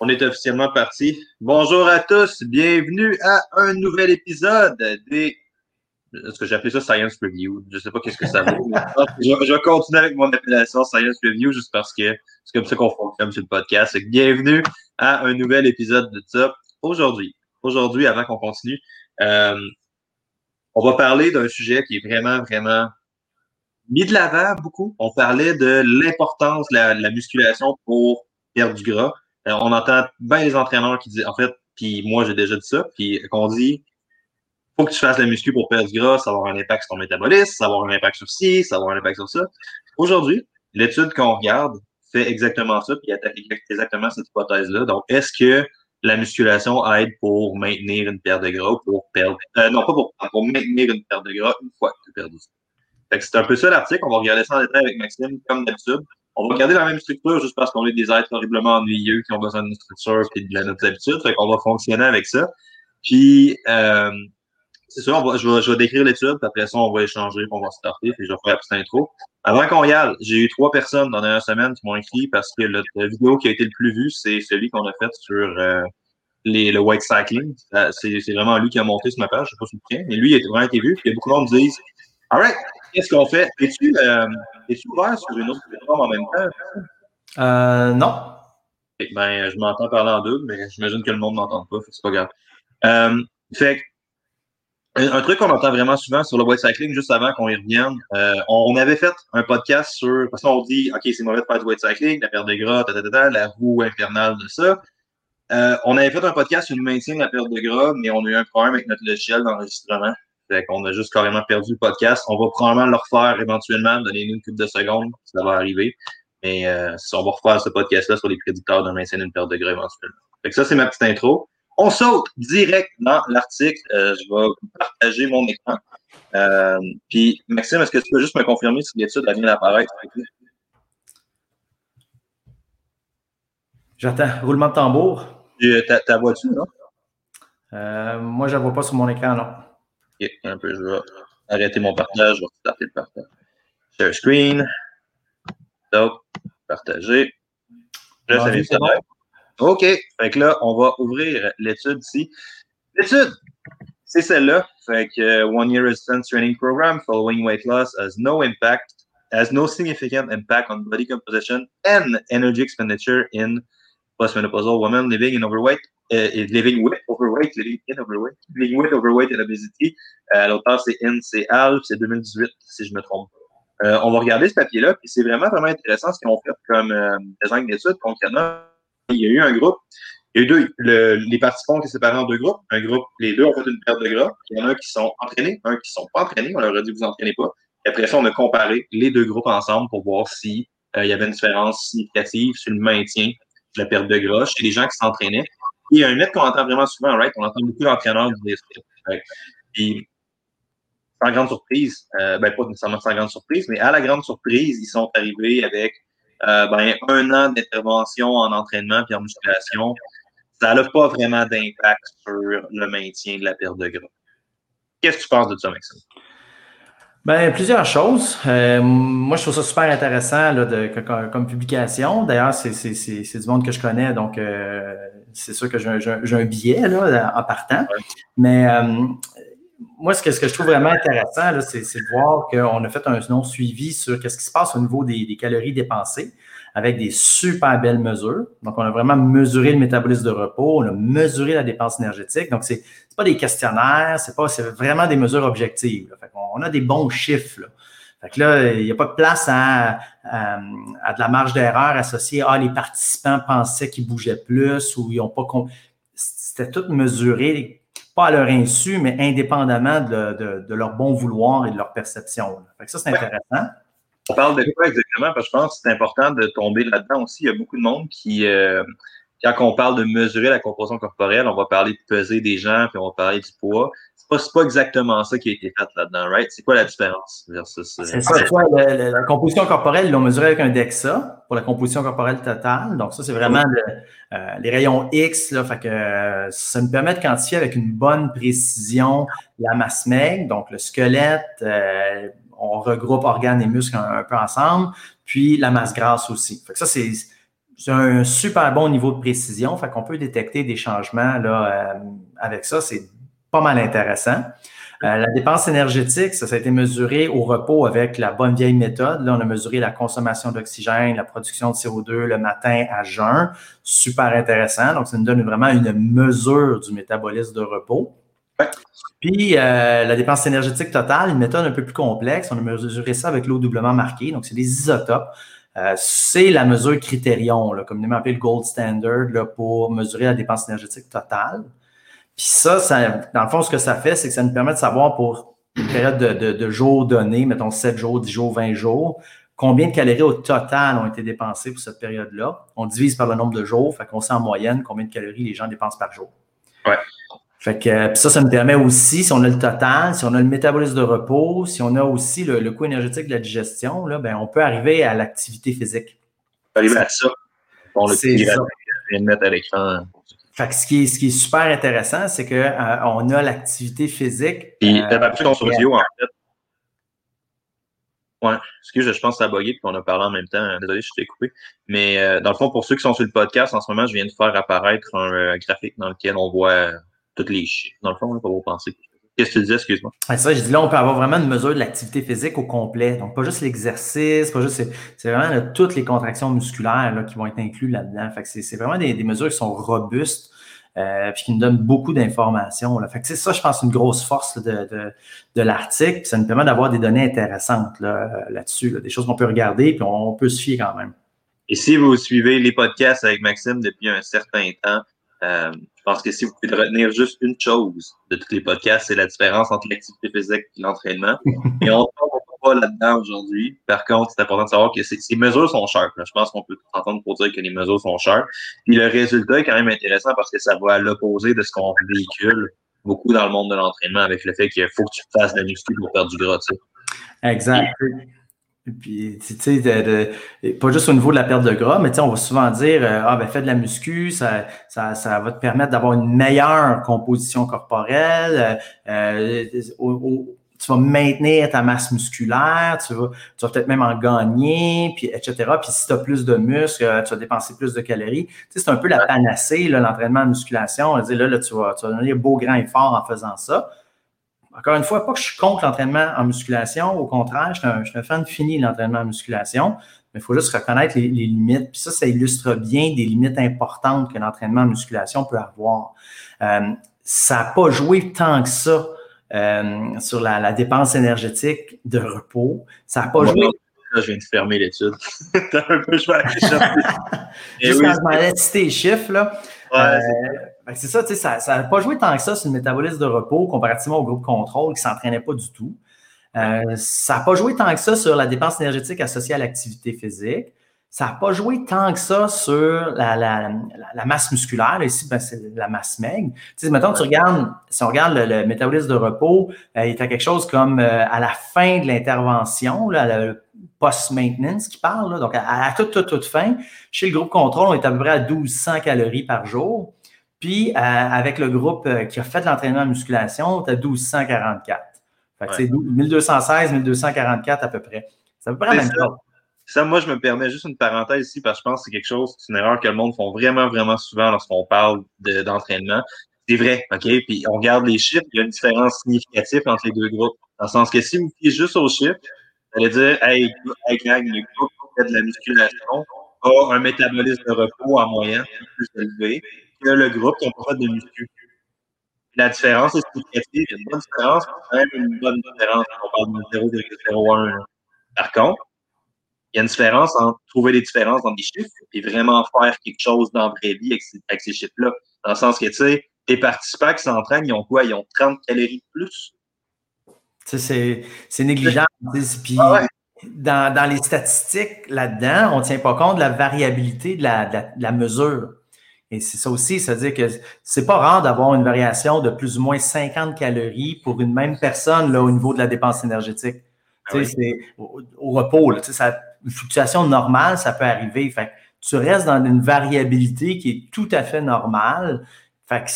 On est officiellement parti. Bonjour à tous, bienvenue à un nouvel épisode des. Est-ce que j'ai appelé ça Science Review? Je ne sais pas qu'est-ce que ça vaut. je, vais continuer avec mon appellation Science Review juste parce que c'est comme ça qu'on fonctionne sur le podcast. Bienvenue à un nouvel épisode de ça. Aujourd'hui, aujourd'hui, avant qu'on continue, euh, on va parler d'un sujet qui est vraiment, vraiment mis de l'avant beaucoup. On parlait de l'importance de la musculation pour perdre du gras. Euh, on entend bien les entraîneurs qui disent, en fait, puis moi j'ai déjà dit ça, puis qu'on dit, faut que tu fasses la muscu pour perdre du gras, ça va avoir un impact sur ton métabolisme, ça va avoir un impact sur ci, ça va avoir un impact sur ça. Aujourd'hui, l'étude qu'on regarde fait exactement ça, puis attaque exactement cette hypothèse-là. Donc, est-ce que la musculation aide pour maintenir une perte de gras, pour perdre, euh, non pas pour, pour maintenir une perte de gras une fois que tu perds du gras. c'est un peu ça l'article. On va regarder ça en détail avec Maxime, comme d'habitude. On va garder la même structure juste parce qu'on est des êtres horriblement ennuyeux qui ont besoin d'une structure et de notre habitude. Fait qu'on va fonctionner avec ça. Puis, euh, c'est sûr, je, vais, décrire l'étude, puis après ça, on va échanger, puis on va starter, puis je vais faire la petite intro. Avant qu'on y aille, j'ai eu trois personnes dans la dernière semaine qui m'ont écrit parce que la, vidéo qui a été le plus vue, c'est celui qu'on a fait sur euh, le white cycling. Euh, c'est vraiment lui qui a monté sur ma page, je sais pas si vous mais lui, il a vraiment été vu. Puis il y a beaucoup de monde qui disent All right, qu'est-ce qu'on fait? Es-tu euh, es-tu ouvert sur une autre plateforme en même temps? Euh, non. Ben, je m'entends parler en deux, mais j'imagine que le monde ne m'entend pas, c'est pas grave. Euh, fait un truc qu'on entend vraiment souvent sur le white cycling, juste avant qu'on y revienne, euh, on, avait fait un podcast sur, parce qu'on dit, OK, c'est mauvais de faire du white cycling, la perte de gras, la roue infernale de ça. Euh, on avait fait un podcast sur le maintien de la perte de gras, mais on a eu un problème avec notre logiciel d'enregistrement. Fait qu'on a juste carrément perdu le podcast. On va probablement le refaire éventuellement. Donnez-nous une couple de secondes, ça va arriver. Mais euh, on va refaire ce podcast-là sur les prédicteurs de maintien d'une perte de gras éventuellement. Fait que ça, c'est ma petite intro. On saute direct dans l'article. Euh, je vais partager mon écran. Euh, puis, Maxime, est-ce que tu peux juste me confirmer si l'étude vient d'apparaître? J'attends. Roulement de tambour. Ta, ta voiture, non? Moi, je ne la vois pas sur mon écran, non. Ok, un peu, je vais arrêter mon partage, je vais starter le partage. Share screen. Donc, partager. Là, ça OK. Fait que là, on va ouvrir l'étude ici. L'étude, c'est celle-là. Fait que uh, One Year Resistance Training Program following weight loss has no impact, has no significant impact on body composition and energy expenditure in postmenopausal women living in overweight uh, living with overweight, living in overweight, living with overweight and obesity. Euh, L'auteur, c'est NC Alp, c'est 2018, si je me trompe. Euh, on va regarder ce papier-là, puis c'est vraiment, vraiment intéressant ce qu'ils ont fait comme euh, design d'études. Donc, il y a, eu un groupe, il y a eu deux, le, les participants ont été séparés en deux groupes. Un groupe, les deux ont fait une perte de gras. Il y en a un qui sont entraînés, un qui sont pas entraînés. On leur a dit, vous entraînez pas. Et après ça, on a comparé les deux groupes ensemble pour voir si euh, y avait une différence significative sur le maintien de la perte de gras chez les gens qui s'entraînaient il y a un mythe qu'on entend vraiment souvent, right? On entend beaucoup d'entraîneurs dire ça. Puis, sans grande surprise, euh, ben pas nécessairement sans grande surprise, mais à la grande surprise, ils sont arrivés avec euh, ben, un an d'intervention en entraînement puis en musculation. Ça n'a pas vraiment d'impact sur le maintien de la perte de gras. Qu'est-ce que tu penses de ça, Maxime? Ben, plusieurs choses. Euh, moi, je trouve ça super intéressant là, de, comme, publication. D'ailleurs, c'est du monde que je connais, donc c'est sûr que j'ai un, biais là, en partant. Mais euh, moi, ce que, ce que je trouve vraiment intéressant, c'est de voir qu'on a fait un non-suivi sur ce qui se passe au niveau des, des, calories dépensées avec des super belles mesures. Donc, on a vraiment mesuré le métabolisme de repos, on a mesuré la dépense énergétique. Donc, c'est pas des questionnaires, c'est vraiment des mesures objectives. on, a des bons chiffres. Là. Fait que là, il n'y a pas de place à, à, de la marge d'erreur associée à ah, les participants pensaient qu'ils bougeaient plus ou ils n'ont pas. C'était tout mesuré, pas à leur insu, mais indépendamment de, de, leur bon vouloir et de leur perception. Fait que ça, c'est intéressant. On parle de quoi exactement? Parce que je pense que c'est important de tomber là-dedans aussi. Il y a beaucoup de monde qui, euh, quand on parle de mesurer la composition corporelle, on va parler de peser des gens, puis on va parler du poids. Pas, pas exactement ça qui a été fait là-dedans, right? C'est quoi la différence versus. Euh, c'est ça, la, composition corporelle, ils l'ont mesuré avec un DEXA pour la composition corporelle totale. Donc, ça, c'est vraiment euh, les rayons X, là, fait que ça nous permet de quantifier avec une bonne précision la masse maigre, donc le squelette, euh, on regroupe organes et muscles un, peu ensemble, puis la masse grasse aussi. Fait que ça, c'est un super bon niveau de précision, fait qu'on peut détecter des changements là, euh, avec ça. C'est pas mal intéressant. Euh, la dépense énergétique, ça, ça, a été mesuré au repos avec la bonne vieille méthode. Là, on a mesuré la consommation d'oxygène, la production de CO2 le matin à jeun. Super intéressant. Donc, ça nous donne vraiment une mesure du métabolisme de repos. Puis, euh, la dépense énergétique totale, une méthode un peu plus complexe. On a mesuré ça avec l'eau doublement marquée. Donc, c'est des isotopes. Euh, c'est la mesure critérion, là, communément appelé le gold standard, pour mesurer la dépense énergétique totale. Puis ça, ça, dans le fond, ce que ça fait, c'est que ça nous permet de savoir pour une période de, de, jours donnés, mettons 7 jours, 10 jours, 20 jours, combien de calories au total ont été dépensées pour cette période-là. On divise par le nombre de jours, fait qu'on sait en moyenne combien de calories les gens dépensent par jour. Ouais. Fait que puis ça, ça nous permet aussi, si on a le total, si on a le métabolisme de repos, si on a aussi le, coût énergétique de la digestion, là, ben, on peut arriver à l'activité physique. On peut arriver à ça. On le mettre à l'écran. Fait que ce qui est, ce qui est super intéressant, c'est qu'on euh, on a l'activité physique. Puis, euh, t'as ton audio, en fait. Ouais, excuse, je pense que ça a bugué puis qu'on a parlé en même temps. Désolé, je t'ai coupé. Mais euh, dans le fond, pour ceux qui sont sur le podcast, en ce moment, je viens de faire apparaître un euh, graphique dans lequel on voit toutes les chiffres. Dans le fond, pour vous penser. Qu'est-ce que tu disais, excuse-moi? ça, je dis là, on peut avoir vraiment une mesure de l'activité physique au complet. Donc, pas juste l'exercice, pas juste. C'est vraiment toutes les contractions musculaires là, qui vont être incluses là-dedans. Fait que c'est vraiment des, mesures qui sont robustes. Euh, puis qui nous donnent beaucoup d'informations. Fait que c'est ça, je pense, une grosse force de, de, de l'article. Ça nous permet d'avoir des données intéressantes là-dessus, des choses qu'on peut regarder, puis on, peut se fier quand même. Et si vous suivez les podcasts avec Maxime depuis un certain temps, euh, pense que si vous pouvez retenir juste une chose de tous les podcasts, c'est la différence entre l'activité physique et l'entraînement. et on ne pas là-dedans aujourd'hui. Par contre, c'est important de savoir que ces mesures sont sharp. Je pense qu'on peut s'entendre pour dire que les mesures sont sharp. Et le résultat est quand même intéressant parce que ça va à l'opposé de ce qu'on véhicule beaucoup dans le monde de l'entraînement avec le fait qu'il faut que tu fasses de la muscu pour perdre du gras. Exact. Puis, tu sais, pas juste au niveau de la perte de gras, mais tu sais, on va souvent dire, euh, ah, ben, fais de la muscu, ça, ça, ça va te permettre d'avoir une meilleure composition corporelle. Euh, tu vas maintenir ta masse musculaire, tu vas, tu vas peut-être même en gagner, puis etc. Puis si tu as plus de muscles, euh, tu vas dépenser plus de calories. Tu sais, c'est un peu la panacée, l'entraînement en musculation. Là, là, tu vas, tu vas donner beau, grand effort en faisant ça. Encore une fois, pas que je suis contre l'entraînement en musculation. Au contraire, je suis un, je suis un fan fini de l'entraînement en musculation. Mais il faut juste reconnaître les, les, limites. Puis ça, ça illustre bien des limites importantes que l'entraînement en musculation peut avoir. Euh, ça n'a pas joué tant que ça euh, sur la, la, dépense énergétique de repos. Ça n'a pas joué. Là, je viens de fermer l'étude. T'as un peu, je vais aller Juste quand je m'allais citer les chiffres, là. Ouais, euh, c'est ça, tu sais, ça n'a pas joué tant que ça sur le métabolisme de repos comparativement au groupe contrôle qui ne s'entraînait pas du tout. Euh, ça n'a pas joué tant que ça sur la dépense énergétique associée à l'activité physique. Ça n'a pas joué tant que ça sur la, la, la, masse musculaire. Ici, ben, c'est la masse maigre. Tu sais, mettons, tu regardes, si on regarde le, métabolisme de repos, euh, il est à quelque chose comme euh, à la fin de l'intervention, le post-maintenance qui parle, là, donc à, toute, toute, toute fin. Chez le groupe contrôle, on est à peu près à 1200 calories par jour. Puis, euh, avec le groupe qui a fait l'entraînement en musculation, on est à 1244. Fait que c'est 1216, 1244 à peu près. C'est à peu près la même chose. Ça, moi, je me permets juste une parenthèse ici parce que je pense que c'est quelque chose, c'est une erreur que le monde font vraiment, vraiment souvent lorsqu'on parle d'entraînement. c'est vrai, OK? Puis on regarde les chiffres, il y a une différence significative entre les deux groupes. Dans le sens que si vous fiez juste aux chiffres, vous allez dire, hey, hey gang, le groupe qui fait de la musculation a un métabolisme de repos en moyenne plus élevé que le groupe qui n'a pas fait de muscu. La différence est significative. Il y a une bonne différence, quand même une bonne différence on parle de 0,01. Par contre, il y a une différence entre trouver des différences dans des chiffres et vraiment faire quelque chose dans la vraie vie avec, ces, chiffres-là. Dans le sens que, tu sais, tes participants qui s'entraînent, ils ont quoi? Ils ont 30 calories de plus. C'est négligeable. Puis, ah dans, dans, les statistiques là-dedans, on ne tient pas compte de la variabilité de la, de la, mesure. Et c'est ça aussi, c'est-à-dire que c'est pas rare d'avoir une variation de plus ou moins 50 calories pour une même personne là, au niveau de la dépense énergétique. Ah tu sais, c'est au, repos, là, tu sais, ça, une fluctuation normale, ça peut arriver. Fait tu restes dans une variabilité qui est tout à fait normale. Fait que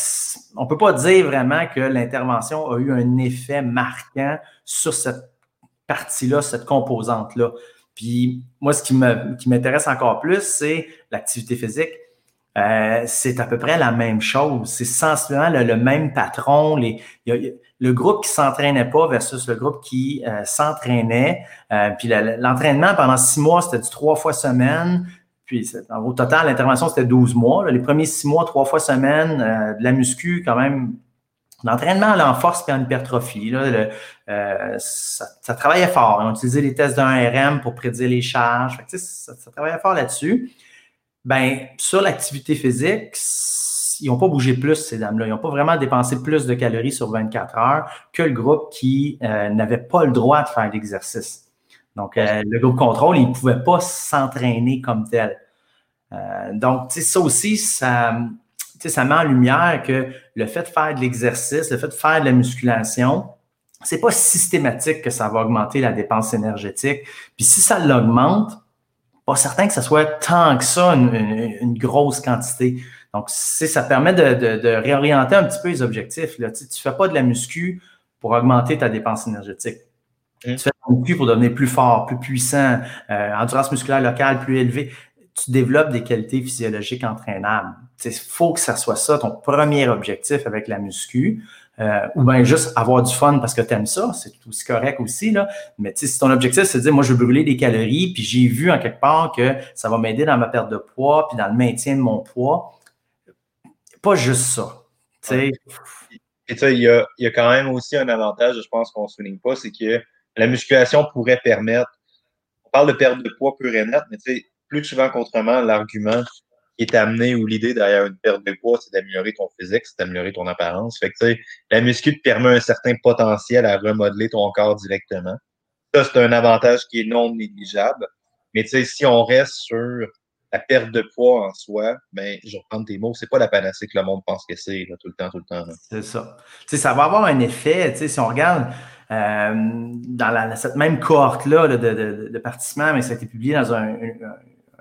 on peut pas dire vraiment que l'intervention a eu un effet marquant sur cette partie-là, cette composante-là. Puis moi, ce qui m'intéresse encore plus, c'est l'activité physique. Euh, c'est à peu près la même chose. C'est sensiblement le, même patron. Le groupe qui s'entraînait pas versus le groupe qui euh, s'entraînait. Euh, puis l'entraînement pendant six mois, c'était du trois fois semaine. Puis au total, l'intervention, c'était 12 mois. Les premiers six mois, trois fois semaine, de la muscu, quand même, L'entraînement en force et en hypertrophie, là, ça, travaillait fort. On utilisait les tests d'un RM pour prédire les charges. ça, ça, travaillait fort là-dessus ben sur l'activité physique, ils n'ont pas bougé plus, ces dames-là. Ils n'ont pas vraiment dépensé plus de calories sur 24 heures que le groupe qui euh, n'avait pas le droit de faire l'exercice. Donc, euh, le groupe contrôle, il ne pouvait pas s'entraîner comme tel. Euh, donc, ça aussi, ça, ça met en lumière que le fait de faire de l'exercice, le fait de faire de la musculation, c'est pas systématique que ça va augmenter la dépense énergétique. Puis si ça l'augmente, pas certain que ce soit tant que ça une, grosse quantité. Donc, ça permet de, réorienter un petit peu les objectifs. Là. Tu ne fais pas de la muscu pour augmenter ta dépense énergétique. Mmh. Tu fais de la muscu pour devenir plus fort, plus puissant, euh, endurance musculaire locale plus élevée. Tu développes des qualités physiologiques entraînables. Il faut que ça soit ça ton premier objectif avec la muscu. Euh, ou bien juste avoir du fun parce que tu aimes ça, c'est aussi correct aussi. Là. Mais si ton objectif, c'est de dire, moi, je veux brûler des calories, puis j'ai vu en quelque part que ça va m'aider dans ma perte de poids, puis dans le maintien de mon poids, pas juste ça. Et tu sais, il y a, y a, quand même aussi un avantage, je pense qu'on ne souligne pas, c'est que la musculation pourrait permettre, on parle de perte de poids pure et nette, mais tu sais, plus souvent qu'autrement, l'argument qui est amené ou l'idée derrière une perte de poids, c'est d'améliorer ton physique, c'est d'améliorer ton apparence. Fait que, la muscu te permet un certain potentiel à remodeler ton corps directement. Ça, c'est un avantage qui est non négligeable. Mais si on reste sur la perte de poids en soi, ben, je reprends tes mots, c'est pas la panacée que le monde pense que c'est, tout le temps, tout le temps. C'est ça. Tu sais, ça va avoir un effet, si on regarde euh, dans cette même cohorte-là de, de, de, participants, mais ça a été publié dans un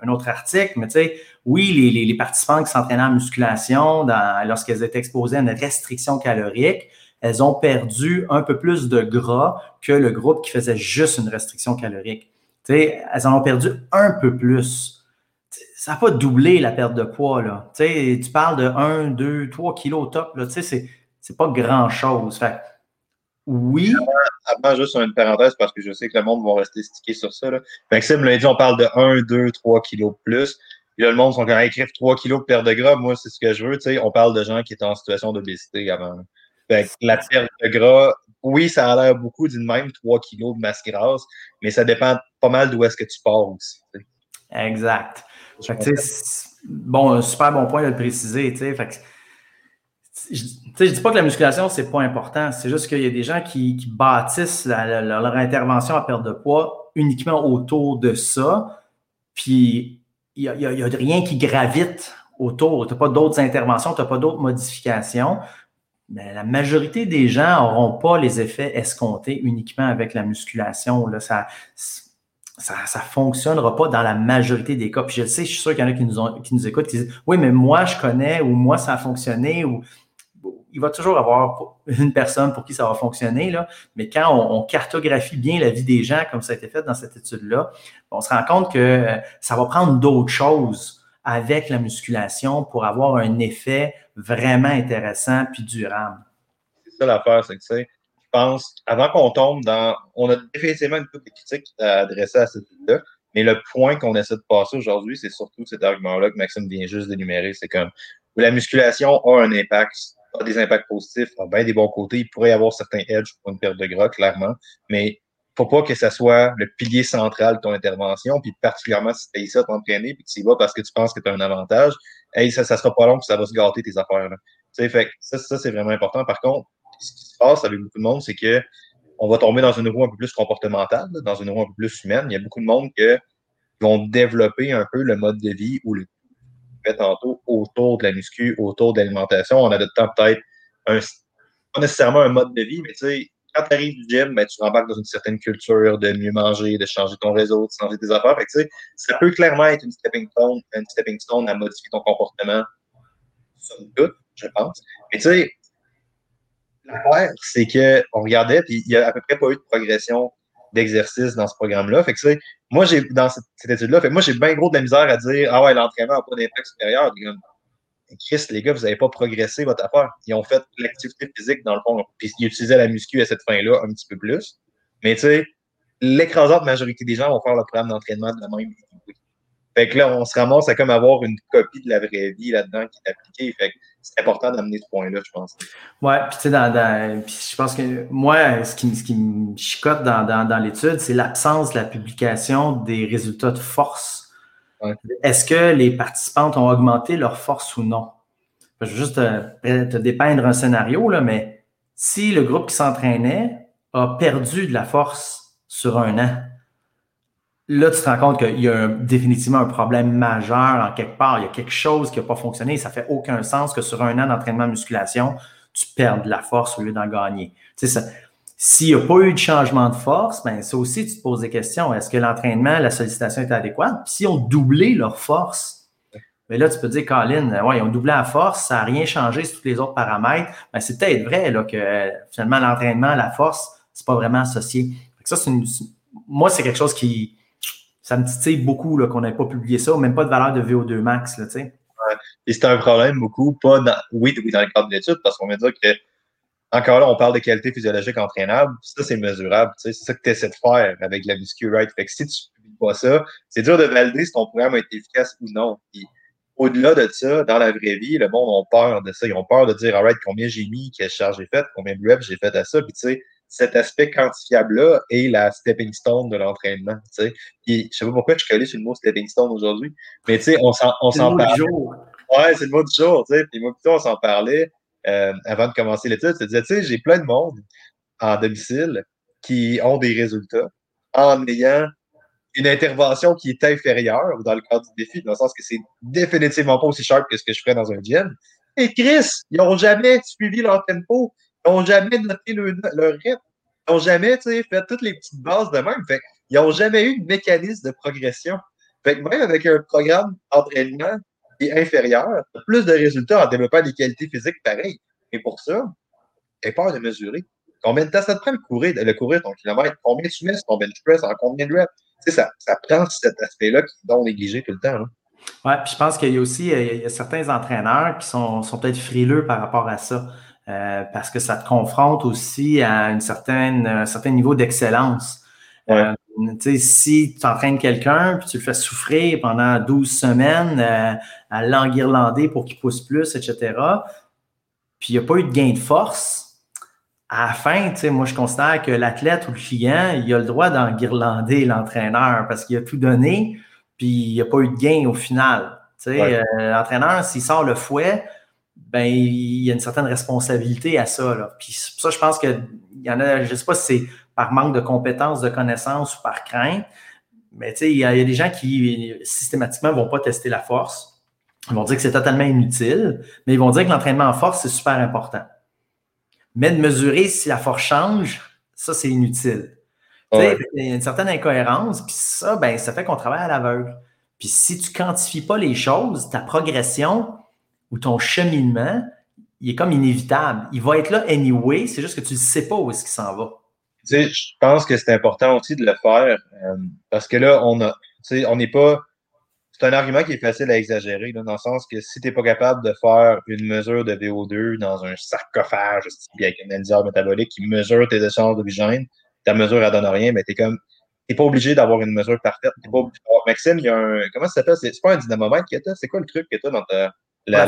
autre article, mais tu sais, oui, les, les, participants qui s'entraînaient en musculation, lorsqu'elles étaient exposées à une restriction calorique, elles ont perdu un peu plus de gras que le groupe qui faisait juste une restriction calorique. Tu sais, elles en ont perdu un peu plus. Ça n'a pas doublé la perte de poids, là. Tu sais, tu parles de 1, 2, 3 kilos au top, là. Tu sais, c'est pas grand-chose. Fait oui. Avant, juste une parenthèse, parce que je sais que le monde va rester stické sur ça. Là. Maxime l'a dit, on parle de 1, 2, 3 kilos de plus. Puis là, le monde sont quand même écrire 3 kilos de perte de gras. Moi, c'est ce que je veux. Tu sais, on parle de gens qui étaient en situation d'obésité avant. Fait la perte de gras, oui, ça a l'air beaucoup d'une même 3 kilos de masse grasse, mais ça dépend pas mal d'où est-ce que tu pars aussi. Exact. Fait que, bon, super bon point de le préciser. Fait que, je ne dis pas que la musculation, c'est pas important. C'est juste qu'il y a des gens qui, bâtissent leur intervention à perte de poids uniquement autour de ça. Puis, il n'y a, rien qui gravite autour. Tu n'as pas d'autres interventions, tu n'as pas d'autres modifications. Mais la majorité des gens n'auront pas les effets escomptés uniquement avec la musculation. Ça, ça ne fonctionnera pas dans la majorité des cas. Puis je sais, je suis sûr qu'il y en a qui nous, qui nous écoutent, qui disent Oui, mais moi, je connais, ou moi, ça a fonctionné, ou il va toujours avoir une personne pour qui ça va fonctionner, mais quand on, cartographie bien la vie des gens, comme ça a été fait dans cette étude-là, on se rend compte que euh, ça va prendre d'autres choses avec la musculation pour avoir un effet vraiment intéressant puis durable. C'est ça l'affaire, c'est que, tu sais, je pense, avant qu'on tombe dans. On a définitivement une couple de critiques à adresser à cette étude-là, mais le point qu'on essaie de passer aujourd'hui, c'est surtout cet argument-là que Maxime vient juste d'énumérer. C'est comme la musculation a un impact des impacts positifs, a bien des bons côtés. Il pourrait y avoir certains edges pour une perte de gras, clairement, mais faut pas que ça soit le pilier central de ton intervention, puis particulièrement si tu ça t'entraîner, puis tu y vas parce que tu penses que tu as un avantage, hey, ça, ça sera pas long, puis ça va se gâter tes affaires. Tu sais, fait ça, ça c'est vraiment important. Par contre, ce qui se passe avec beaucoup de monde, c'est que on va tomber dans une roue un peu plus comportementale, dans une roue un peu plus humaine. Il y a beaucoup de monde qui vont développer un peu le mode de vie ou le tantôt, autour de la muscu, autour de l'alimentation. On a de temps peut-être un, pas nécessairement un mode de vie, mais tu sais, quand tu arrives du gym, ben, tu rembarques dans une certaine culture de mieux manger, de changer ton réseau, de changer tes affaires. Ça peut clairement être une stepping stone, une stepping stone à modifier ton comportement, somme toute, je pense. Mais tu sais, l'affaire, c'est qu'on regardait, puis il n'y a à peu près pas eu de progression d'exercices dans ce programme-là. Fait que, moi, j'ai, dans cette, étude-là, fait moi, j'ai bien gros de la misère à dire, ah ouais, l'entraînement n'a pas d'impact supérieur. Chris, les gars, vous n'avez pas progressé votre affaire. Ils ont fait l'activité physique, dans le fond, puis ils utilisaient la muscu à cette fin-là un petit peu plus. Mais, tu sais, l'écrasante majorité des gens vont faire le programme d'entraînement de la même fait que là, on se ramasse à comme avoir une copie de la vraie vie là-dedans qui est appliquée. Fait que c'est important d'amener ce point-là, je pense. Ouais, puis tu sais, dans, je pense que moi, ce qui, ce qui me chicote dans, dans, dans l'étude, c'est l'absence de la publication des résultats de force. Est-ce que les participantes ont augmenté leur force ou non? Je veux juste te, te dépeindre un scénario, là, mais si le groupe qui s'entraînait a perdu de la force sur un an, là, tu te rends compte qu'il y a définitivement un problème majeur en quelque part. Il y a quelque chose qui n'a pas fonctionné. Ça fait aucun sens que sur un an d'entraînement de musculation, tu perdes de la force au lieu d'en gagner. S'il n'y a pas eu de changement de force, ben ça aussi, tu te poses des questions. Est-ce que l'entraînement, la sollicitation est adéquate? Puis si on doublé leur force, mais ben là, tu peux dire, Colin, ouais, ils ont doublé la force, ça n'a rien changé sur tous les autres paramètres. Ben, c'est peut-être vrai que finalement, l'entraînement, la force, c'est pas vraiment associé. Ça, moi, c'est quelque chose qui, ça me titille beaucoup qu'on n'ait pas publié ça, même pas de valeur de VO2 max. Là, ouais. Et c'est un problème beaucoup, pas dans, oui, oui, dans le cadre de l'étude, parce qu'on va dire que, encore là, on parle de qualité physiologique entraînable, ça, c'est mesurable. C'est ça que tu essaies de faire avec la muscu, right? Fait que si tu ne publies pas ça, c'est dur de valider si ton programme a été efficace ou non. au-delà de ça, dans la vraie vie, le monde a peur de ça. Ils ont peur de dire, alright, combien j'ai mis, quelle charge j'ai faite, combien de reps j'ai fait à ça. Puis, tu sais, cet aspect quantifiable-là est la stepping stone de l'entraînement. Je ne sais pas pourquoi je suis collé sur le mot stepping stone aujourd'hui, mais on s'en, on s'en parlait. Ouais, c'est le mot du jour. Puis moi, plutôt, on s'en parlait euh, avant de commencer l'étude. Tu disais, tu sais, j'ai plein de monde en domicile qui ont des résultats en ayant une intervention qui est inférieure dans le cadre du défi, dans le sens que c'est définitivement pas aussi sharp que ce que je ferais dans un gym. Et Chris, ils n'ont jamais suivi leur tempo. Ils n'ont jamais noté le, leur rythme. Ils n'ont jamais fait toutes les petites bases de même. Fait, ils n'ont jamais eu de mécanisme de progression. Fait même avec un programme d'entraînement qui est inférieur, plus de résultats en développant des qualités physiques pareilles. Et pour ça, j'ai peur de mesurer. Combien de temps ça te prend de courir, de courir ton kilomètre? Combien tu mets ton bench en combien de reps? Tu sais, ça, ça prend cet aspect-là qui est négligé tout le temps. Oui, puis je pense qu'il y a aussi il y a certains entraîneurs qui sont, sont peut-être frileux par rapport à ça. Euh, parce que ça te confronte aussi à une certaine, un certain niveau d'excellence. Euh, si tu entraînes quelqu'un, puis tu le fais souffrir pendant 12 semaines euh, à l'enguirlander pour qu'il pousse plus, etc., puis il n'y a pas eu de gain de force, à la fin, moi, je considère que l'athlète ou le client, il a le droit d'enguirlander l'entraîneur parce qu'il a tout donné, puis il n'y a pas eu de gain au final. L'entraîneur, s'il sort le fouet, ben, il y a une certaine responsabilité à ça. Là. Puis ça, je pense qu'il y en a, je ne sais pas si c'est par manque de compétences, de connaissances ou par crainte, mais il y, a, il y a des gens qui systématiquement ne vont pas tester la force. Ils vont dire que c'est totalement inutile, mais ils vont dire que l'entraînement en force, c'est super important. Mais de mesurer si la force change, ça, c'est inutile. Il y a une certaine incohérence, puis ça, ben, ça fait qu'on travaille à l'aveugle. Puis si tu ne quantifies pas les choses, ta progression, ou ton cheminement, il est comme inévitable. Il va être là anyway, c'est juste que tu ne sais pas où est-ce qu'il s'en va. Tu sais, je pense que c'est important aussi de le faire euh, parce que là, on a, tu sais, on n'est pas. C'est un argument qui est facile à exagérer, dans le sens que si tu n'es pas capable de faire une mesure de VO2 dans un sarcophage avec un analyseur métabolique qui mesure tes échanges d'oxygène, ta mesure, elle donne rien, mais tu n'es pas obligé d'avoir une mesure parfaite. Maxime, il y a un. Comment ça s'appelle? C'est pas un dynamomètre que tu C'est quoi le truc que tu as dans ta la,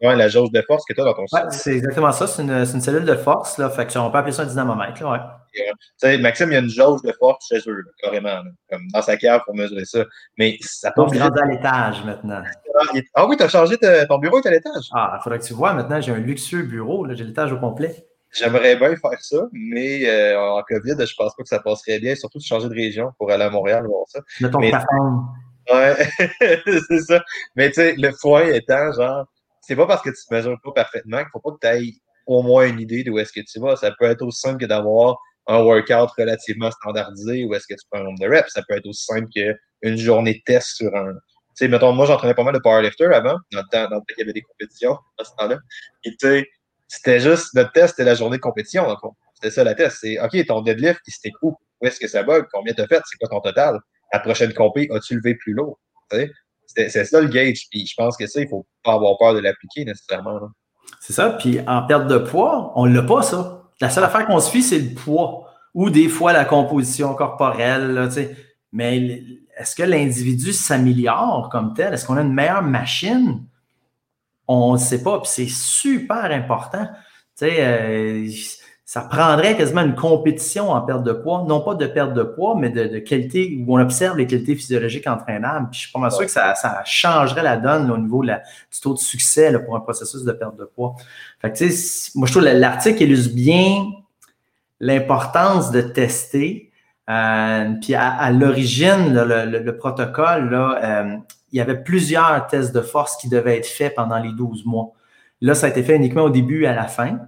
la, la, jauge de force que tu as dans ton ouais, C'est exactement ça. C'est une, une, cellule de force. Là, fait que on peut appeler ça un dynamomètre. Là, ouais. sais, Maxime, il y a une jauge de force chez eux, carrément. comme dans sa cave pour mesurer ça. Mais ça peut. Je à l'étage maintenant. Ah oui, tu as changé ton bureau est à l'étage. Ah, il faudrait que tu vois. Maintenant, j'ai un luxueux bureau. J'ai l'étage au complet. J'aimerais bien faire ça, mais euh, en COVID, je pense pas que ça passerait bien, surtout de changer de région pour aller à Montréal voir ça. De ton mais, Ouais, c'est ça. Mais tu sais, le point étant, genre, c'est pas parce que tu te mesures pas parfaitement qu'il faut pas que tu aies au moins une idée d'où est-ce que tu vas. Ça peut être aussi simple que d'avoir un workout relativement standardisé ou est-ce que tu prends un nombre de reps. Ça peut être aussi simple qu'une journée de test sur un. Tu sais, mettons, moi, j'entraînais pas mal de powerlifter avant, dans le temps, qu'il y avait des compétitions, à ce temps-là. Et tu sais, c'était juste, notre test, c'était la journée de compétition, C'était ça la test. C'est, OK, ton deadlift, il s'était cool. où? Est-ce que ça bug, combien tu as fait, c'est quoi ton total? La prochaine compé, as-tu levé plus lourd? C'est ça le gauge. Puis je pense que ça, il ne faut pas avoir peur de l'appliquer nécessairement. C'est ça. Puis en perte de poids, on ne l'a pas, ça. La seule affaire qu'on se c'est le poids ou des fois la composition corporelle. Mais est-ce que l'individu s'améliore comme tel? Est-ce qu'on a une meilleure machine? On ne sait pas. Puis c'est super important. Euh, ça prendrait quasiment une compétition en perte de poids, non pas de perte de poids, mais de, qualité, où on observe les qualités physiologiques entraînables. Puis je suis pas mal sûr que ça, changerait la donne au niveau du taux de succès pour un processus de perte de poids. Fait que, moi, je trouve l'article illustre bien l'importance de tester. Euh, puis à, l'origine, le, protocole, là, euh, il y avait plusieurs tests de force qui devaient être faits pendant les 12 mois. Là, ça a été fait uniquement au début et à la fin.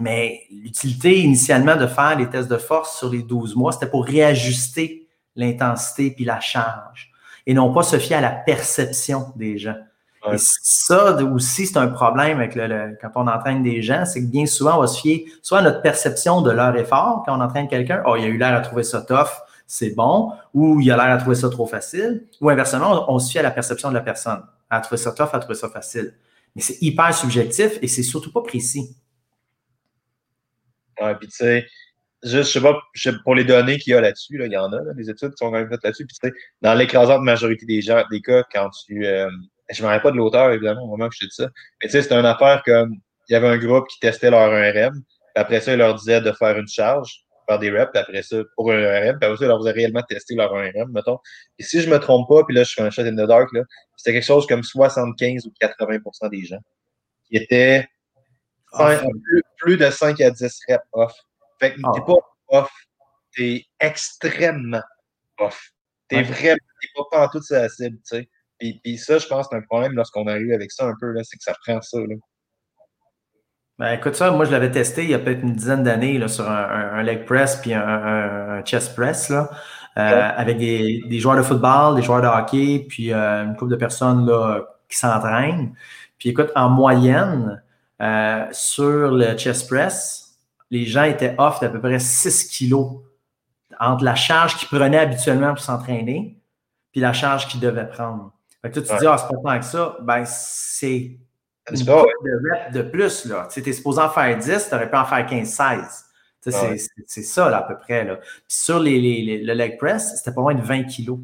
Mais l'utilité initialement de faire les tests de force sur les 12 mois, c'était pour réajuster l'intensité puis la charge et non pas se fier à la perception des gens. Et ça aussi, c'est un problème avec le, quand on entraîne des gens, c'est que bien souvent, on va se fier soit à notre perception de leur effort quand on entraîne quelqu'un. Oh, il a eu l'air à trouver ça tough, c'est bon, ou il a l'air à trouver ça trop facile, ou inversement, on, se fie à la perception de la personne. À trouver ça tough, à trouver ça facile. Mais c'est hyper subjectif et c'est surtout pas précis. Ouais, puis tu sais, juste, je sais pas, pour les données qu'il y a là-dessus, là, il y en a, là, des études qui sont quand même faites là-dessus. Puis tu sais, dans l'écrasante majorité des gens, des cas, quand tu. Euh, je ne me rappelle pas de l'auteur, évidemment, au moment où je te dis ça. Mais tu sais, c'était une affaire comme il y avait un groupe qui testait leur 1RM. Puis après ça, il leur disait de faire une charge, faire des reps, puis après ça, pour un 1RM. Puis après ça, il leur faisait réellement tester leur 1RM, mettons. Et si je me trompe pas, puis là, je fais un shot in the dark, là, c'était quelque chose comme 75 ou 80% des gens qui étaient plus, de 5 à 10 reps off. Fait que t'es ah. pas off, t'es extrêmement off. T'es vraiment, t'es pas toute sa cible, tu sais. Puis, puis, ça, je pense, c'est un problème lorsqu'on arrive avec ça un peu, là, c'est que ça prend ça, là. Ben, écoute ça, moi je l'avais testé il y a peut-être une dizaine d'années sur un, leg press puis un, chest press là, euh, avec des, des, joueurs de football, des joueurs de hockey, puis euh, une couple de personnes là, qui s'entraînent. Puis écoute, en moyenne, euh, sur le chest press, les gens étaient off d'à peu près 6 kilos entre la charge qu'ils prenaient habituellement pour s'entraîner puis la charge qu'ils devaient prendre. Fait que toi, tu te dis, ah, c'est pas tant que ça. Ben, c'est une de plus. Là. Tu es supposé en faire 10, tu aurais pu en faire 15-16. C'est ça, là, à peu près. Là. Puis sur les, les, le leg press, c'était pas moins de 20 kilos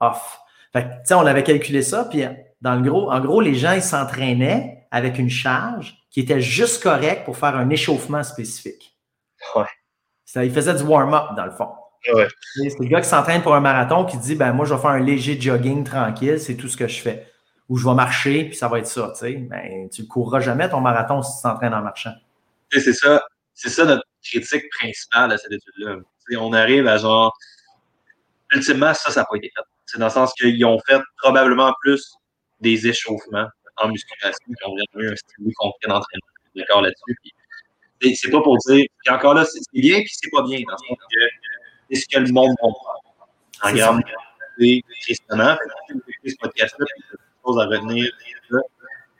off. Fait que, on avait calculé ça, puis dans le gros, en gros, les gens, ils s'entraînaient avec une charge qui était juste correcte pour faire un échauffement spécifique. Ouais. Ça, il faisait du warm-up, dans le fond. Ouais. C'est le gars qui s'entraîne pour un marathon qui dit ben moi, je vais faire un léger jogging tranquille, c'est tout ce que je fais. Ou je vais marcher, puis ça va être ça. Tu sais. Ben, tu ne courras jamais ton marathon si tu t'entraînes en marchant. C'est ça. C'est ça notre critique principale à cette étude-là. On arrive à genre. Ultimement, ça, ça n'a pas été fait. C'est dans le sens qu'ils ont fait probablement plus des échauffements en musculation ont vraiment eu un style complet d'entraînement. D'accord là-dessus. Puis, c'est pas pour dire. Puis encore là, c'est bien puis c'est pas bien. Dans le sens que c'est ce que le monde faire. En quantité, tristement. ce podcast-là, il y a des choses à retenir.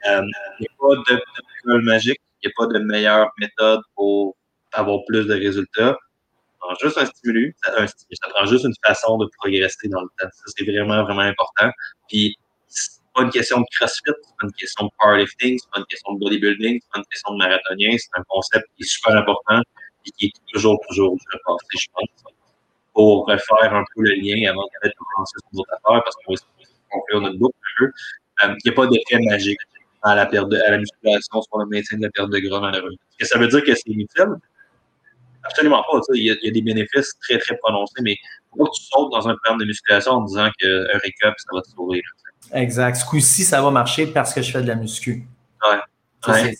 Euh, il n'y a pas de protocole magique. Il n'y a pas de meilleure méthode pour avoir plus de résultats. Ça prend juste un stimulus, un stimulus, ça prend juste une façon de progresser dans le temps. Ça, c'est vraiment, vraiment important. Puis, pas une question de crossfit, c'est pas une question de powerlifting, c'est pas une question de bodybuilding, c'est pas une question de marathonien, c'est un concept qui est super important et qui est toujours, toujours repassé, je pense, pour refaire un peu le lien avant de commencer sur d'autres affaires, parce qu'on va conclure notre boucle un peu. Euh, il n'y a pas d'effet magique à la, perte à la musculation sur le maintien de la perte de gras, malheureusement. Est-ce que ça veut dire que c'est inutile? Absolument pas. Il y, a, y, a, des bénéfices très, très prononcés, mais que tu sautes dans un programme de musculation en disant qu'un récup, ça va te sauver. Exact. Ce coup-ci, ça va marcher parce que je fais de la muscu. Ouais.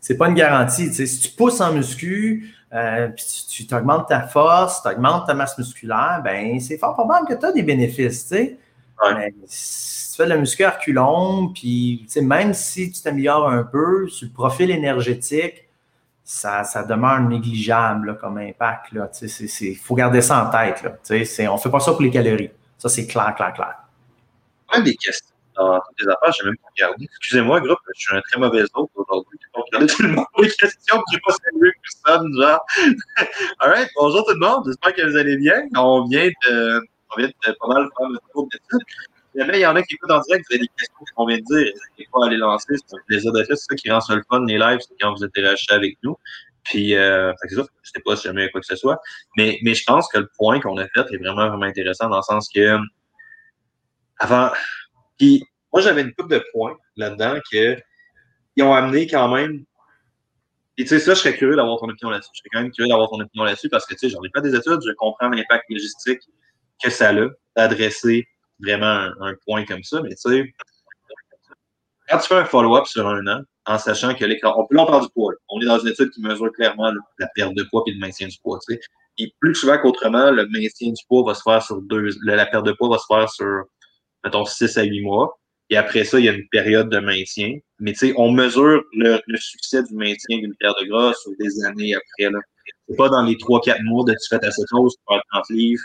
C'est pas une garantie. si tu pousses en muscu, euh, puis tu, tu augmentes ta force, tu augmentes ta masse musculaire, ben c'est fort probable que tu as des bénéfices. si tu fais de la muscu à reculons, puis même si tu t'améliores un peu sur le profil énergétique, ça, ça demeure négligeable comme impact. Il faut garder ça en tête. Là, on ne fait pas ça pour les calories. Ça, c'est clair, clair, clair des questions dans toutes les affaires. J'ai même pas regardé. Excusez-moi, groupe, je suis un très mauvais hôte aujourd'hui. J'ai pas regardé tout le monde les questions, j'ai pas salué personne, genre. Alright, bonjour tout le monde, j'espère que vous allez bien. On vient de, on vient de pas mal faire le tour d'études. Jamais il y en a qui écoutent en direct, vous avez des questions qu'on vient de dire, n'hésitez pas à les lancer, c'est un plaisir. C'est ça qui rend ça le fun, les lives, c'est quand vous interagissez avec nous. Puis, euh, c'est ça, je sais pas si jamais quoi que ce soit. Mais, mais je pense que le point qu'on a fait est vraiment, vraiment intéressant dans le sens que, avant, puis moi, j'avais une coupe de points là-dedans que, ils ont amené quand même, et tu sais, ça, je serais curieux d'avoir ton opinion là-dessus. Je serais quand même curieux d'avoir ton opinion là-dessus parce que, tu sais, j'en ai pas des études, je comprends l'impact logistique que ça a d'adresser vraiment un, point comme ça, mais tu sais, quand tu fais un follow-up sur un an, en sachant que l'écran, on peut en parler du poids. On est dans une étude qui mesure clairement la perte de poids et le maintien du poids. Tu sais. Et plus souvent qu'autrement, le maintien du poids va se faire sur deux, la perte de poids va se faire sur, mettons, 6 à 8 mois. Et après ça, il y a une période de maintien. Mais tu sais, on mesure le, le succès du maintien d'une perte de gras sur des années après. C'est pas dans les 3-4 mois de tu fais ta chose, tu perds 30 livres,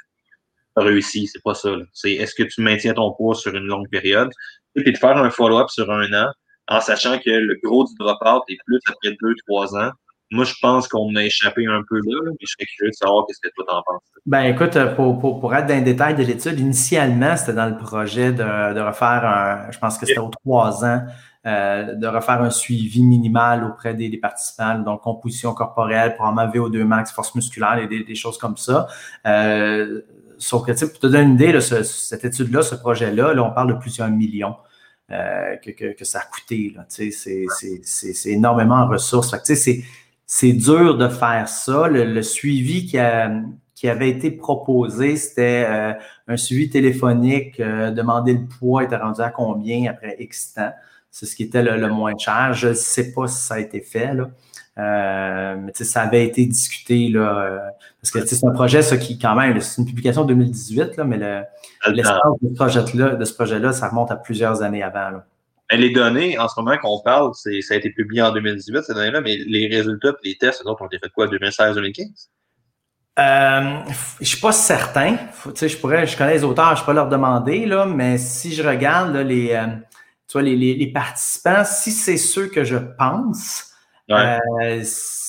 réussi. C'est pas ça. C'est est-ce que tu maintiens ton poids sur une longue période? Et puis de faire un follow-up sur un an, en sachant que le gros du drop-out est plus après deux, trois ans. Moi, je pense qu'on a échappé un peu là, mais je serais curieux de savoir ce que toi t'en penses. Ben écoute, pour, pour, pour être dans les détails de l'étude, initialement, c'était dans le projet de, de refaire un, je pense que c'était aux trois ans, euh, de refaire un suivi minimal auprès des, participants, donc composition corporelle, probablement VO2 max, force musculaire et des, choses comme ça. Euh, sauf que, pour te donner une idée, là, ce, cette étude-là, ce projet-là, là, on parle de plusieurs millions. Euh, que, que, que, ça a coûté. C'est énormément en ressources. C'est dur de faire ça. Le, le suivi qui, a, qui, avait été proposé, c'était euh, un suivi téléphonique, euh, demander le poids était rendu à combien après X temps. C'est ce qui était le, le, moins cher. Je ne sais pas si ça a été fait. Là. Euh, mais ça avait été discuté là, euh, parce que c'est un projet ça, qui, quand même, c'est une publication de 2018, là, mais l'essence de ce projet-là, de ce projet-là, ça remonte à plusieurs années avant. Là. Mais les données, en ce moment qu'on parle, ça a été publié en 2018, ces données-là, mais les résultats et les tests, autres, ont été faits quoi, 2016-2015? Euh, je suis pas certain. Je pourrais, je connais les auteurs, je peux leur demander, là, mais si je regarde les, euh, tu vois, les, les participants, si c'est ceux que je pense, Ouais. Euh,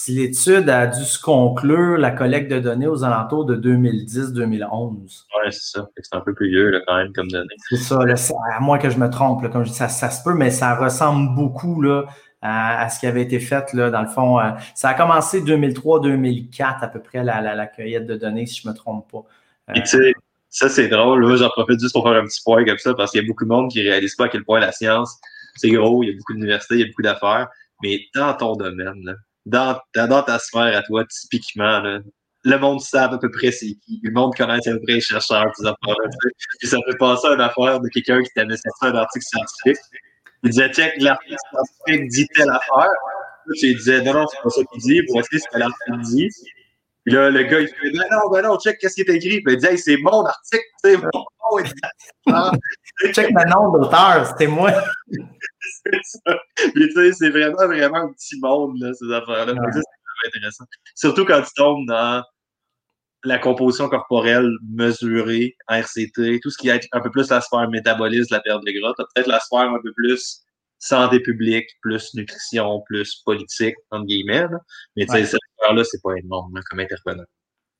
L'étude a dû se conclure, la collecte de données aux alentours de 2010-2011. Oui, c'est ça. C'est un peu plus vieux là, quand même comme données. C'est ça, là, à moins que je me trompe, là, comme je dis, ça, ça se peut, mais ça ressemble beaucoup là, à, à, ce qui avait été fait. Là, dans le fond, euh, ça a commencé 2003-2004 à peu près, la, la, la, cueillette de données, si je ne me trompe pas. Euh, Et tu sais, ça c'est drôle. J'en profite juste pour faire un petit point comme ça, parce qu'il y a beaucoup de monde qui ne réalise pas à quel point la science, c'est gros, il y a beaucoup d'universités, il y a beaucoup d'affaires mais dans ton domaine, là, dans, dans, ta sphère à toi, typiquement, là, le monde sait à peu près c'est qui. Le monde connaît à peu près les chercheurs, ces affaires-là. Puis ça fait passer à une affaire de quelqu'un qui t'avait sorti un article scientifique. Il disait, check, l'article scientifique dit telle affaire. Puis il disait, non, non, c'est pas ça qu'il dit. Voici ce que l'article dit. Puis là, le gars, il fait, non, non, ben non, check, qu'est-ce qui est écrit. Puis il dit, hey, c'est mon article, c'est mon nom. check ma nom d'auteur, c'était moi. c'est ça. Puis tu sais, c'est vraiment, vraiment un petit monde, là, ces affaires-là. Ouais. C'est intéressant. Surtout quand tu tombes dans la composition corporelle mesurée, RCT, tout ce qui est un peu plus la sphère métabolisme, la perte de gras. Tu as peut-être la sphère un peu plus santé publique, plus nutrition, plus politique, entre guillemets. Là. Mais tu sais, ouais. Sphère-là, c'est pas énorme là, comme intervenant.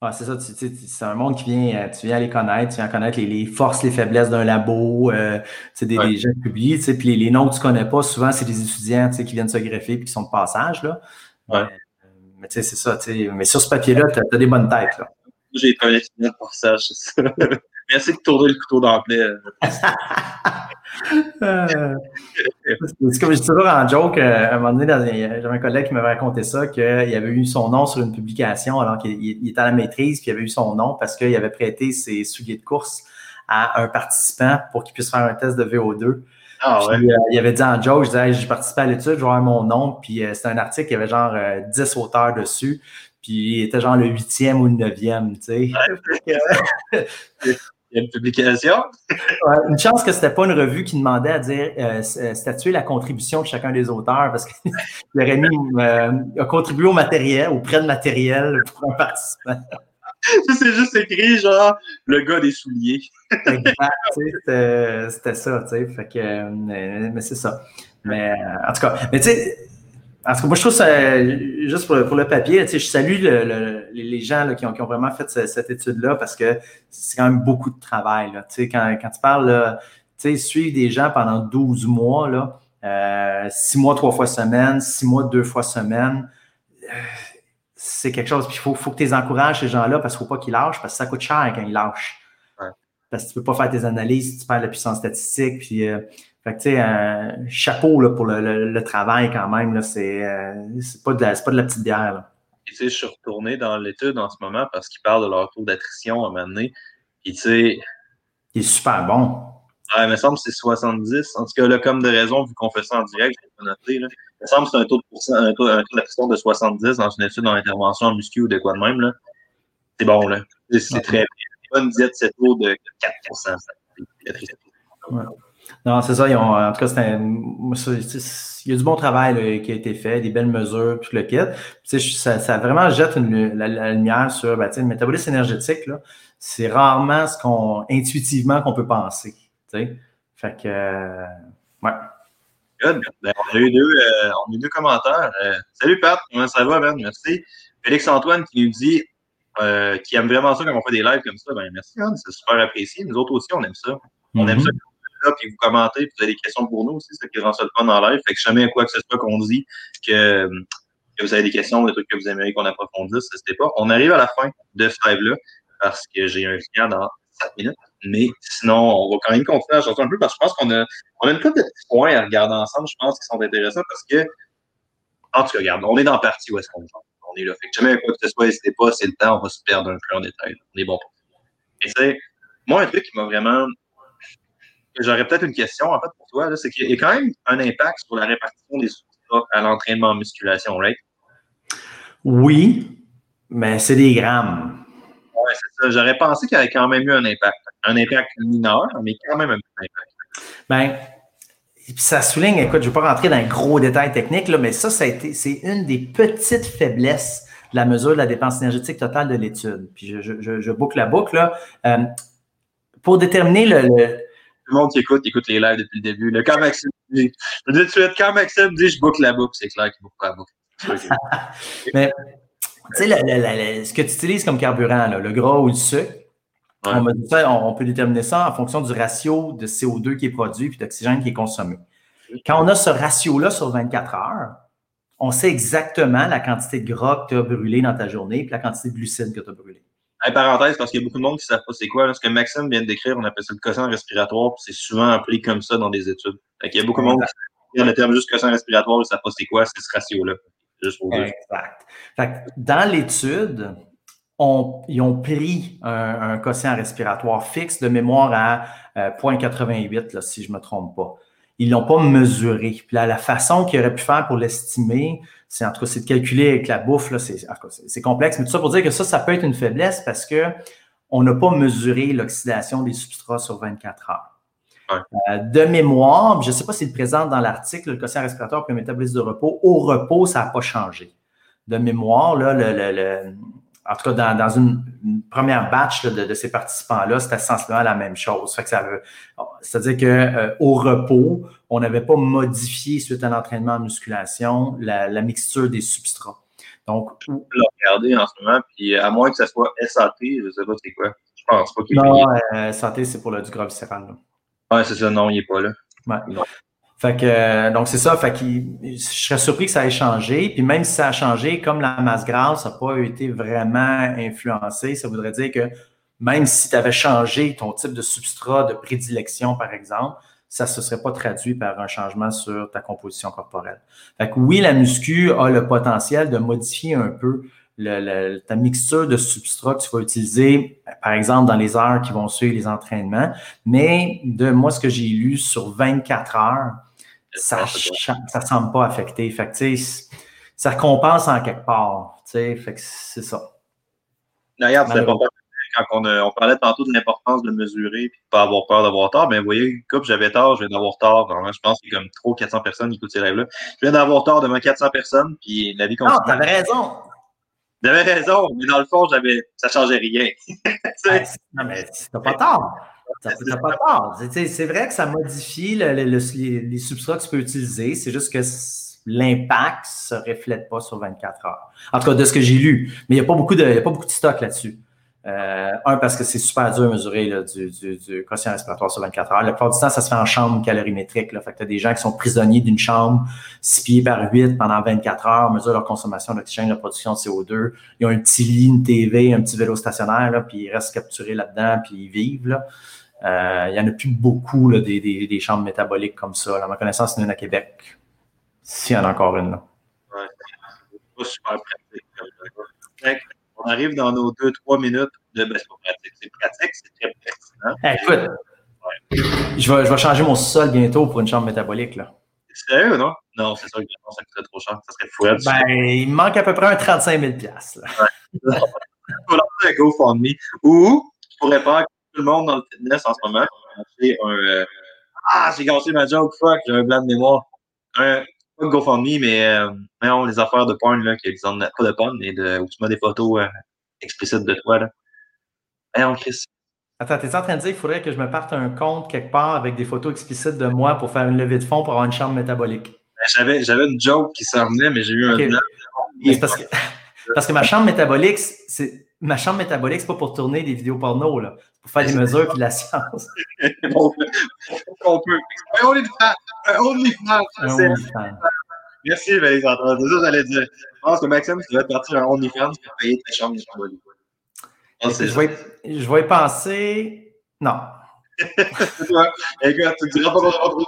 Ah, c'est ça, c'est un monde qui vient, tu viens à les connaître, tu viens à connaître les, les forces, les faiblesses d'un labo, euh, des, ouais. des gens publiés, puis les, les noms que tu connais pas, souvent, c'est des étudiants qui viennent se greffer et qui sont de passage. Là. Ouais. Euh, mais tu sais, c'est ça, mais sur ce papier-là, tu as, as, des bonnes têtes. Là. J'ai été un étudiant de passage, c'est ça. Merci de tourner le couteau dans euh. euh, c'est comme je dis toujours en joke, euh, à un moment donné, j'avais un collègue qui m'avait raconté ça, qu'il avait eu son nom sur une publication alors qu'il était à la maîtrise, puis il avait eu son nom parce qu'il avait prêté ses souliers de course à un participant pour qu'il puisse faire un test de VO2. Ah, ouais. puis, euh, il avait dit en joke, je disais, j'ai participé à l'étude, je vais avoir mon nom, puis euh, c'était un article, il y avait genre 10 auteurs dessus, puis il était genre le huitième ou le neuvième, tu sais. Ouais. Une publication. ouais, une chance que c'était pas une revue qui demandait à dire euh, statuer la contribution de chacun des auteurs parce qu'il aurait mis euh, a contribué au matériel, au prêt de matériel pour un participant. c'est juste écrit, genre, le gars des souliers. exact, c'était ça, tu sais. Fait que, mais, c'est ça. Mais, en tout cas, mais tu sais, en tout cas, moi, je trouve ça, juste pour, pour le papier, tu sais, je salue les gens qui, ont, qui, ont, vraiment fait cette, étude-là parce que c'est quand même beaucoup de travail. Là. Tu sais, quand, quand tu parles, tu sais, suivre des gens pendant 12 mois, là, euh, 6 mois, trois fois semaine, 6 mois, deux fois semaine, euh, c'est quelque chose. Puis il faut, faut, que tu les encourages, ces gens-là, parce qu'il ne faut pas qu'ils lâchent, parce que ça coûte cher quand ils lâchent. Parce que tu ne peux pas faire tes analyses si tu perds la puissance statistique. Puis, euh, fait que, tu sais, euh, chapeau là, pour le, le, travail quand même. Là, c'est, euh, c'est, pas de la, c'est pas de la petite bière. Là. Et, tu sais, je suis retourné dans l'étude en ce moment parce qu'ils parlent de leur taux d'attrition à un moment donné. Puis, tu sais. Il est super bon. Ouais, il me semble que c'est 70. En tout cas, là, comme de raison, vu qu'on fait ça en direct, je vais noter. Là. Il me semble que c'est un taux, de un taux, un taux d'attrition de 70 dans une étude en intervention en muscu ou de quoi de même. Là. C'est bon, là. C'est, très bien. Bonne diète, c'est taux de 4 ouais. Non, c'est ça. Ils ont, en tout cas, c'est il y a du bon travail qui a été fait, des belles mesures, puis le kit. Ça, ça vraiment jette une, la, lumière sur ben, le métabolisme énergétique. C'est rarement ce qu'on intuitivement qu'on peut penser. T'sais. Fait que euh, ouais. Good. Ben, on, a eu deux, euh, on a eu deux commentaires. Euh, salut Pat, comment ça va, Ben? Merci. Félix-Antoine qui nous dit qui aime vraiment ça quand on fait des lives comme ça. Ben merci, Ben, c'est super apprécié. Nous autres aussi, on aime ça. On aime ça puis vous commentez, puis vous avez des questions pour nous aussi, c'est ça qui rend ça le fun en live. Fait que jamais quoi que ce soit qu'on dit que, vous avez des questions, des trucs que vous aimeriez qu'on approfondisse, n'hésitez pas. On arrive à la fin de ce live-là parce que j'ai un client dans 7 minutes. Mais sinon, on va quand même continuer à chanter un peu parce que je pense qu'on a, on a une couple de petits points à regarder ensemble, je pense, qui sont intéressants parce que, en tout cas, regarde, on est dans la partie où est-ce qu'on est. On est là. Fait que jamais quoi que ce soit, n'hésitez pas, c'est le temps, on va se perdre un peu en détail. On est bon. Et c'est, moi, un truc qui m'a vraiment J'aurais peut-être une question, en fait, pour toi. C'est qu'il y a quand même un impact sur la répartition des substrats à l'entraînement en musculation, right? Oui, mais c'est des grammes. Oui, c'est ça. J'aurais pensé qu'il y avait quand même eu un impact. Un impact mineur, mais quand même un impact. Bien, ça souligne, écoute, je ne vais pas rentrer dans un gros détail technique, là, mais ça, ça a été, c'est une des petites faiblesses de la mesure de la dépense énergétique totale de l'étude. Puis je, je, je, boucle la boucle. Là. Euh, pour déterminer le, le monde qui écoute, écoute les lives depuis le début. Là, quand Maxime dit, je dis tout de suite, quand Maxime dit je boucle la boucle, c'est clair qu'il boucle la boucle. Mais, tu sais, ce que tu utilises comme carburant, là, le gras ou le sucre, on, peut déterminer ça en fonction du ratio de CO2 qui est produit et d'oxygène qui est consommé. Quand on a ce ratio-là sur 24 heures, on sait exactement la quantité de gras que tu as brûlé dans ta journée et la quantité de glucides que tu as brûlé parenthèse, parce qu'il y a beaucoup de monde qui ne savent pas c'est quoi. ce que Maxime vient de décrire, on appelle ça le quotient respiratoire, puis c'est souvent appelé comme ça dans des études. il y a beaucoup de monde qui le terme juste quotient respiratoire, ils ne savent pas c'est quoi, c'est ce ratio-là. Juste pour Exact. dans l'étude, ils ont pris un, quotient respiratoire fixe de mémoire à 0.88, euh, si je ne me trompe pas. Ils ne l'ont pas mesuré. Puis là, la façon qu'ils auraient pu faire pour l'estimer, c'est en tout cas, c'est de calculer avec la bouffe, là, c'est, c'est complexe. Mais tout ça pour dire que ça, ça peut être une faiblesse parce que on n'a pas mesuré l'oxydation des substrats sur 24 heures. Euh, de mémoire, je ne sais pas s'il présente dans l'article, le quotient respiratoire et le métabolisme de repos. Au repos, ça n'a pas changé. De mémoire, là, le, en tout cas, dans, une, première batch de, ces participants-là, c'était sensiblement la même chose. c'est-à-dire qu'au euh, repos, on n'avait pas modifié suite à l'entraînement en musculation la, mixture des substrats. Donc, le regarder en ce moment, puis à moins que ce soit SAT, je ne sais pas c'est quoi. Je pense pas qu'il Non, euh, SAT, c'est pour le, du gras viscéral. Oui, c'est ça, non, il n'est pas là. Fait que, euh, donc c'est ça, fait je serais surpris que ça ait changé. Puis même si ça a changé, comme la masse grasse n'a pas été vraiment influencée, ça voudrait dire que même si tu avais changé ton type de substrat de prédilection, par exemple, ça ne se serait pas traduit par un changement sur ta composition corporelle. Fait que oui, la muscu a le potentiel de modifier un peu le, ta mixture de substrat que tu vas utiliser, par exemple, dans les heures qui vont suivre les entraînements. Mais de moi, ce que j'ai lu sur 24 heures, ça ne semble pas affecté. Fait que, ça compense en quelque part. Fait que c'est ça. D'ailleurs, c'est important. Quand on, on, parlait tantôt de l'importance de mesurer et de ne pas avoir peur d'avoir tort, ben vous voyez, comme j'avais tort, je viens d'avoir tort. je pense qu'il y a comme trop 400 personnes qui écoutent ces lives-là. Je viens d'avoir tort devant 400 personnes, puis la vie continue. Ah, t'avais raison. J'avais raison, mais dans le fond, j'avais, ça changeait rien. non, mais t'as pas tort. T'as pas tort. C'est vrai que ça modifie les, substrats que tu peux utiliser. C'est juste que l'impact ne se reflète pas sur 24 heures. En tout cas, de ce que j'ai lu. Mais il n'y a, pas beaucoup de, a pas beaucoup de stock là-dessus. Euh, un, parce que c'est super dur à mesurer du, du, du, quotient respiratoire sur 24 heures. La plupart du temps, ça se fait en chambre calorimétrique. Là. Fait que tu as des gens qui sont prisonniers d'une chambre 6 pieds par 8 pendant 24 heures, mesurent leur consommation d'oxygène, leur production de CO2. Ils ont un petit lit, une TV, un petit vélo stationnaire, puis ils restent capturés là-dedans, puis ils vivent. Euh, il n'y en a plus beaucoup des, des, des, chambres métaboliques comme ça. À ma connaissance, il y en a à Québec. S'il y en a encore une. Là. Ouais, pas super pratique on arrive dans nos deux, trois minutes de ben, c'est pratique. C'est pratique, c'est très pertinent. Hey, écoute, je, vais, je vais changer mon sol bientôt pour une chambre métabolique. Là. C'est sérieux, non? Non, c'est sûr que ça coûterait trop cher. Ça serait fou. Ben, il me manque à peu près un 35 000 là. Faut lancer un GoFundMe. Ou, je pourrais faire tout le monde dans le fitness en ce moment. J'ai un. Euh, ah, j'ai gâché ma joke, fuck, j'ai un blanc de mémoire. Un, pas GoFundMe, mais euh, non, les affaires de porn, là, qui ont, pas de porn, mais de, où tu mets des photos euh, explicites de toi. Là. Voyons, Chris. Attends, t'es en train de dire qu'il faudrait que je me parte un compte quelque part avec des photos explicites de moi pour faire une levée de fonds pour avoir une chambre métabolique? Ben, j'avais, j'avais une joke qui s'en venait, mais j'ai eu un blanc. Parce que, parce que ma chambre métabolique, c'est ma chambre métabolique, c'est pas pour tourner des vidéos porno, là. Pour faire des mesures et de la science. on peut. Un OnlyFans. Un OnlyFans. Merci, Valérie. C'est ça j'allais dire. Je pense que Maxime, tu vas partir un OnlyFans pour payer ta chambre. Oh, je, vais, je vais y penser. Non. écoute, tu diras pas qu'on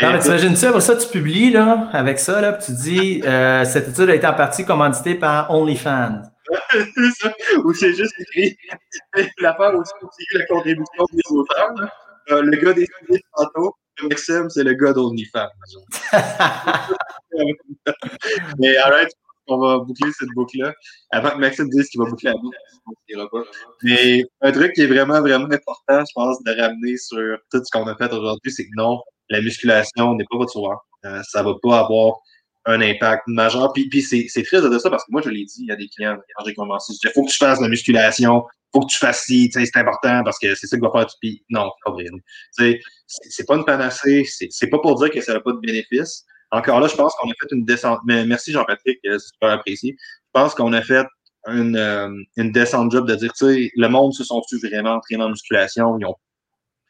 non, mais t'imagines ça, pour ça, tu publies, là, avec ça, là, puis tu dis, euh, cette étude a été en partie commanditée par OnlyFans. Ou c'est juste écrit l'affaire aussi, c'est la contribution des auteurs. Euh, le gars des studios tantôt, Maxime, c'est le gars d'OnlyFans. mais arrête, on va boucler cette boucle-là. Avant que Maxime dise qu'il va boucler la boucle, ne. Mais un truc qui est vraiment, vraiment important, je pense, de ramener sur tout ce qu'on a fait aujourd'hui, c'est que non, la musculation n'est pas votre sauveur. Euh, ça va pas avoir un impact majeur. Puis, puis c'est, triste de ça parce que moi, je l'ai dit à des clients quand j'ai commencé. Il faut que tu fasses de la musculation, faut que tu fasses ci, c'est important parce que c'est ça qui va faire du Puis non, c'est pas vrai. C'est, pas une panacée. C'est, c'est pas pour dire que ça n'a pas de bénéfice. Encore là, je pense qu'on a fait une descente. Mais merci Jean-Patrick, euh, c'est super apprécié. Je pense qu'on a fait une, euh, une descente job de dire, tu sais, le monde se sont-tu vraiment entraînés en musculation? Ils ont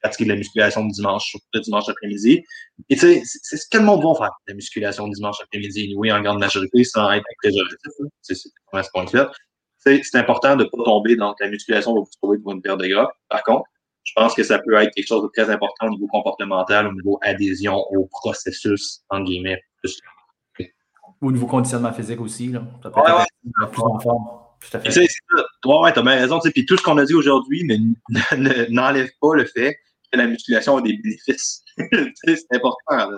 pratiquer de la musculation le dimanche, le dimanche après-midi. Et tu sais, c'est ce que le monde va faire, la musculation le dimanche après-midi. Oui, en grande majorité, sans être péjoratif. C'est ce point de fait. C'est important de ne pas tomber dans la musculation va vous trouver pour une paire de gras. Par contre, je pense que ça peut être quelque chose de très important au niveau comportemental, au niveau adhésion au processus, en guillemets. Au niveau conditionnement physique aussi, là. Ça peut être plus en forme. Tout à fait. Ça. Ouais, t'as bien raison. Puis tout ce qu'on a dit aujourd'hui n'enlève pas le fait la musculation a des bénéfices. c'est important.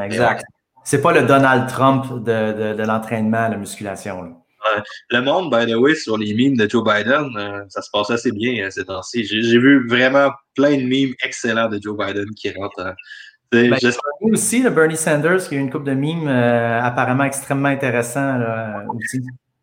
exact. C'est pas le Donald Trump de, de, l'entraînement, la musculation. Le monde, by the way, sur les memes de Joe Biden, euh, ça se passe assez bien euh, ces temps-ci. J'ai vu vraiment plein de memes excellents de Joe Biden qui rentrent. Hein. Ben, aussi, le Bernie Sanders, qui a une coupe de memes euh, apparemment extrêmement intéressant aussi.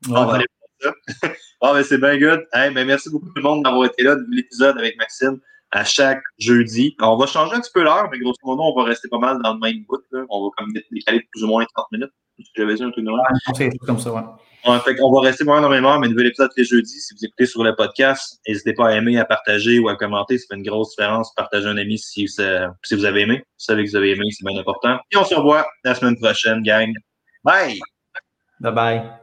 On va aller voir ça. bon, ben, c'est bien good. ben, merci beaucoup tout le monde d'avoir été là de l'épisode avec Maxime à chaque jeudi. On va changer un petit peu l'heure, mais grosso modo, on va rester pas mal dans le même bout. Là. On va comme décaler plus ou moins 30 minutes. J'avais dit un truc de C'est comme ça, ouais. on va rester moins dans le même heure, mais nouvel épisode les jeudis. Si vous écoutez sur le podcast, n'hésitez pas à aimer, à partager ou à commenter. Ça fait une grosse différence. Partagez un ami si, si vous avez aimé. Vous savez que vous avez aimé, c'est bien important. Et on se revoit la semaine prochaine, gang. Bye! Bye bye.